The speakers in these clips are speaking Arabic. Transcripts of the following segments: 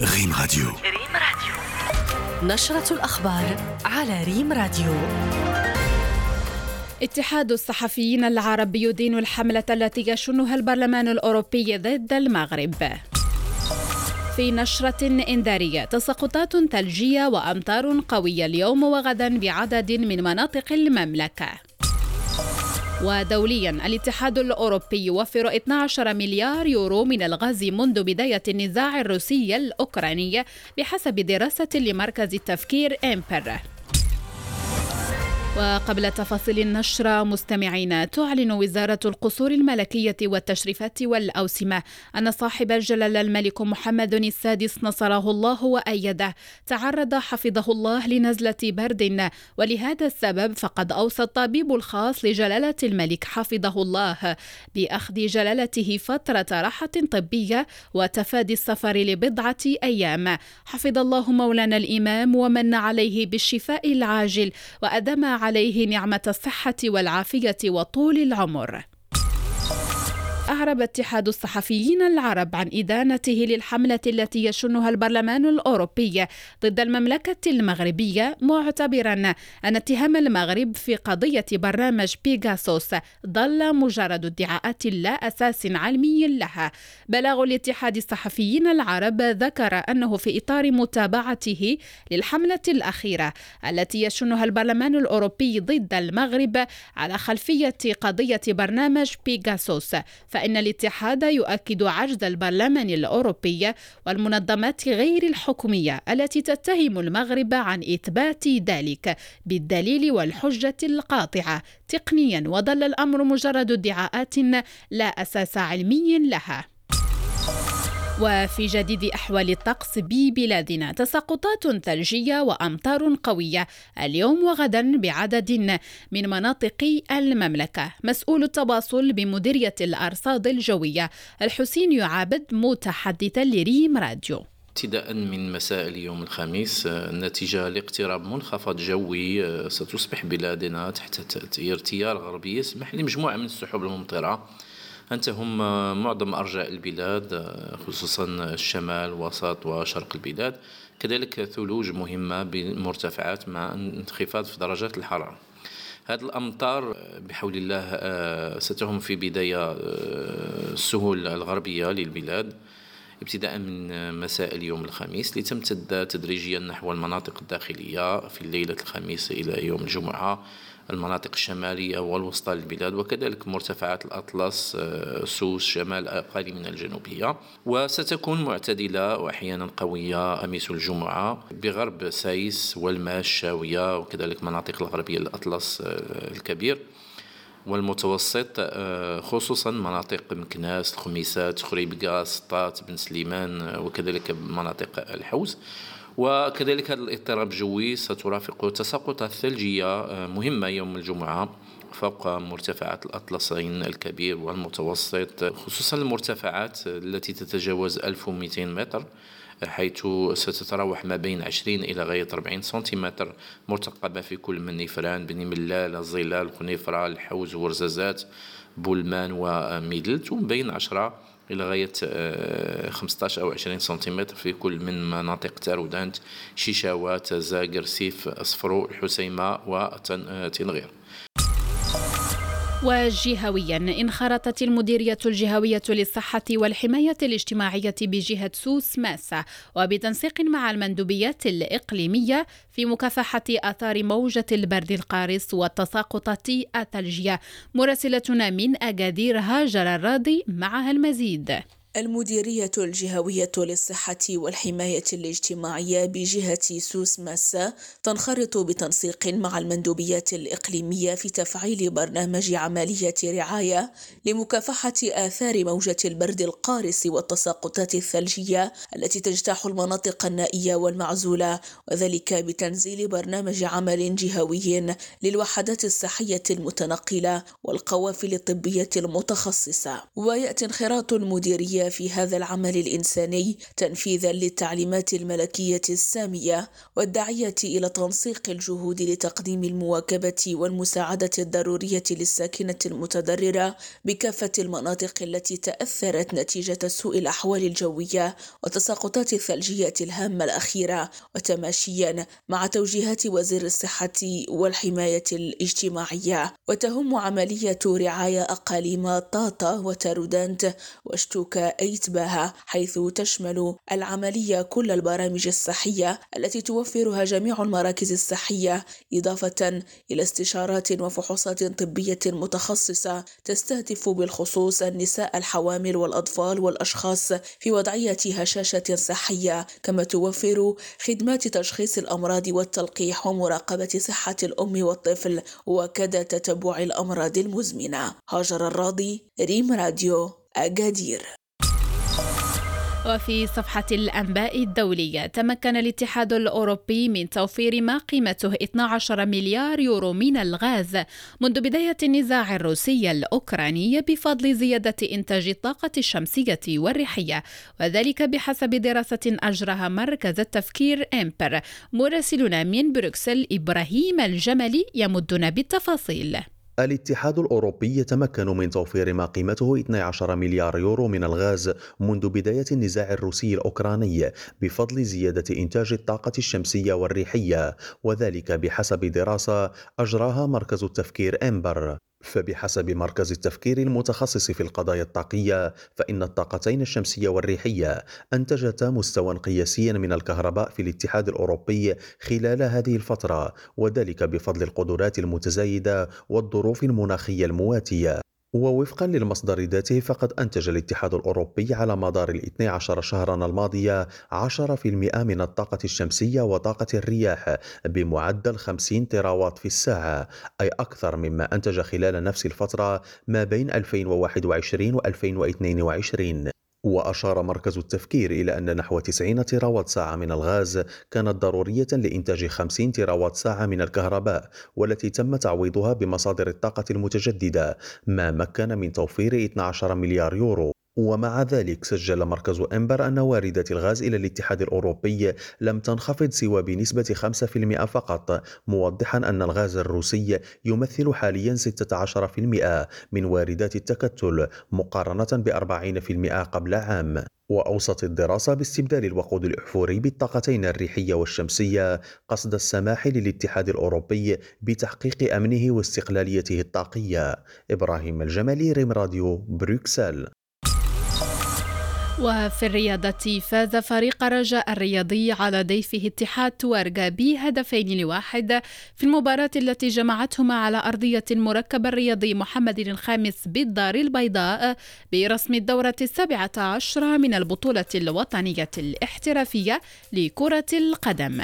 ريم راديو. ريم راديو. نشرة الأخبار على ريم راديو. اتحاد الصحفيين العرب يدين الحملة التي يشنها البرلمان الأوروبي ضد المغرب. في نشرة إنذارية تساقطات ثلجية وأمطار قوية اليوم وغدا بعدد من مناطق المملكة. ودوليا الاتحاد الأوروبي يوفر 12 مليار يورو من الغاز منذ بداية النزاع الروسي الأوكراني بحسب دراسة لمركز التفكير إمبر. وقبل تفاصيل النشرة مستمعين تعلن وزارة القصور الملكية والتشريفات والأوسمة أن صاحب الجلالة الملك محمد السادس نصره الله وأيده. تعرض حفظه الله لنزلة برد. ولهذا السبب فقد أوصى الطبيب الخاص لجلالة الملك حفظه الله بأخذ جلالته فترة راحة طبية وتفادي السفر لبضعة أيام. حفظ الله مولانا الإمام ومن عليه بالشفاء العاجل وأدم عليه نعمة الصحة والعافية وطول العمر. أعرب اتحاد الصحفيين العرب عن إدانته للحملة التي يشنها البرلمان الأوروبي ضد المملكة المغربية معتبرا أن اتهام المغرب في قضية برنامج بيغاسوس ظل مجرد ادعاءات لا أساس علمي لها. بلاغ الاتحاد الصحفيين العرب ذكر أنه في إطار متابعته للحملة الأخيرة التي يشنها البرلمان الأوروبي ضد المغرب على خلفية قضية برنامج بيغاسوس فإن الاتحاد يؤكد عجز البرلمان الأوروبي والمنظمات غير الحكومية التي تتهم المغرب عن إثبات ذلك بالدليل والحجة القاطعة. تقنيا وظل الأمر مجرد ادعاءات لا أساس علمي لها. وفي جديد أحوال الطقس ببلادنا تساقطات ثلجية وأمطار قوية اليوم وغدا بعدد من مناطق المملكة. مسؤول التواصل بمديرية الأرصاد الجوية الحسين يعابد متحدثا لريم راديو. ابتداء من مساء اليوم الخميس نتيجة لاقتراب منخفض جوي ستصبح بلادنا تحت تأثير تيار غربي يسمح لمجموعة من السحب الممطرة. أن تهم معظم أرجاء البلاد خصوصا الشمال وسط وشرق البلاد كذلك ثلوج مهمة بالمرتفعات مع انخفاض في درجات الحرارة. هذه الأمطار بحول الله ستهم في بداية السهول الغربية للبلاد. ابتداء من مساء اليوم الخميس لتمتد تدريجيا نحو المناطق الداخلية في الليلة الخميس إلى يوم الجمعة المناطق الشمالية والوسطى للبلاد وكذلك مرتفعات الأطلس آه، سوس شمال أقل من الجنوبية. وستكون معتدلة وأحيانا قوية أميس الجمعة بغرب سايس والماس الشاوية وكذلك مناطق الغربية الأطلس آه، الكبير. والمتوسط آه، خصوصا مناطق مكناس الخميسات خريبكا سطات بن سليمان وكذلك مناطق الحوز. وكذلك هذا الاضطراب الجوي سترافقه تساقطات ثلجية آه، مهمة يوم الجمعة فوق مرتفعات الأطلسين الكبير والمتوسط خصوصا المرتفعات التي تتجاوز 1200 متر. حيث ستتراوح ما بين 20 إلى غاية 40 سنتيمتر مرتقبة في كل من نفران بني ملال الظلال قنيفرة الحوز ورزازات بولمان وميدلت وبين 10 إلى غاية 15 آه، أو 20 سنتيمتر في كل من مناطق تارودانت شيشاوات زاقر سيف أصفرو الحسيمة وتنغير وجهويا. انخرطت المديرية الجهوية للصحة والحماية الاجتماعية بجهة سوس ماسة وبتنسيق مع المندوبيات الإقليمية في مكافحة آثار موجة البرد القارس والتساقطات الثلجية مراسلتنا من أكادير هاجر الراضي معها المزيد. المديرية الجهوية للصحة والحماية الاجتماعية بجهة سوس ماسا تنخرط بتنسيق مع المندوبيات الإقليمية في تفعيل برنامج عملية رعاية لمكافحة آثار موجة البرد القارس والتساقطات الثلجية التي تجتاح المناطق النائية والمعزولة وذلك بتنزيل برنامج عمل جهوي للوحدات الصحية المتنقلة والقوافل الطبية المتخصصة. ويأتي انخراط المديرية في هذا العمل الإنساني تنفيذا للتعليمات الملكية السامية والداعية إلى تنسيق الجهود لتقديم المواكبة والمساعدة الضرورية للساكنة المتضررة بكافة المناطق التي تأثرت نتيجة سوء الأحوال الجوية وتساقطات الثلجية الهامة الأخيرة وتماشيا مع توجيهات وزير الصحة والحماية الاجتماعية وتهم عملية رعاية أقاليم طاطا وتارودانت واشتوكا أيتباها حيث تشمل العملية كل البرامج الصحية التي توفرها جميع المراكز الصحية إضافة إلى استشارات وفحوصات طبية متخصصة تستهدف بالخصوص النساء الحوامل والأطفال والأشخاص في وضعية هشاشة صحية كما توفر خدمات تشخيص الأمراض والتلقيح ومراقبة صحة الأم والطفل وكذا تتبع الأمراض المزمنة. هاجر الراضي ريم راديو أجادير وفي صفحة الأنباء الدولية. تمكن الاتحاد الأوروبي من توفير ما قيمته 12 مليار يورو من الغاز منذ بداية النزاع الروسي الأوكراني بفضل زيادة إنتاج الطاقة الشمسية والريحية وذلك بحسب دراسة أجراها مركز التفكير إمبر. مراسلنا من بروكسل إبراهيم الجملي يمدنا بالتفاصيل. الاتحاد الأوروبي يتمكن من توفير ما قيمته 12 مليار يورو من الغاز منذ بداية النزاع الروسي الأوكراني بفضل زيادة إنتاج الطاقة الشمسية والريحية وذلك بحسب دراسة أجراها مركز التفكير إمبر فبحسب مركز التفكير المتخصص في القضايا الطاقية فإن الطاقتين الشمسية والريحية أنتجتا مستوى قياسيا من الكهرباء في الاتحاد الأوروبي خلال هذه الفترة وذلك بفضل القدرات المتزايدة والظروف المناخية المواتية. ووفقا للمصدر ذاته فقد أنتج الاتحاد الأوروبي على مدار ال 12 شهرا الماضية 10% من الطاقة الشمسية وطاقة الرياح بمعدل 50 تراوات في الساعة أي أكثر مما أنتج خلال نفس الفترة ما بين 2021 و 2022 وأشار مركز التفكير إلى أن نحو 90 تراوات ساعة من الغاز كانت ضرورية لإنتاج 50 تراوات ساعة من الكهرباء والتي تم تعويضها بمصادر الطاقة المتجددة ما مكن من توفير 12 مليار يورو. ومع ذلك سجل مركز إمبر أن واردات الغاز إلى الاتحاد الأوروبي لم تنخفض سوى بنسبة 5% فقط موضحا أن الغاز الروسي يمثل حاليا 16% من واردات التكتل مقارنة ب 40% قبل عام. وأوصت الدراسة باستبدال الوقود الأحفوري بالطاقتين الريحية والشمسية قصد السماح للاتحاد الأوروبي بتحقيق أمنه واستقلاليته الطاقية. إبراهيم الجمالي ريم راديو بروكسل. وفي الرياضة فاز فريق رجاء الرياضي على ضيفه اتحاد توارجا بهدفين لواحد في المباراة التي جمعتهما على أرضية المركب الرياضي محمد الخامس بالدار البيضاء برسم الدورة السابعة عشرة من البطولة الوطنية الاحترافية لكرة القدم.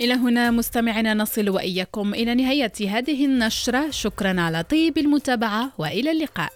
إلى هنا مستمعنا نصل وإياكم إلى نهاية هذه النشرة شكرا على طيب المتابعة وإلى اللقاء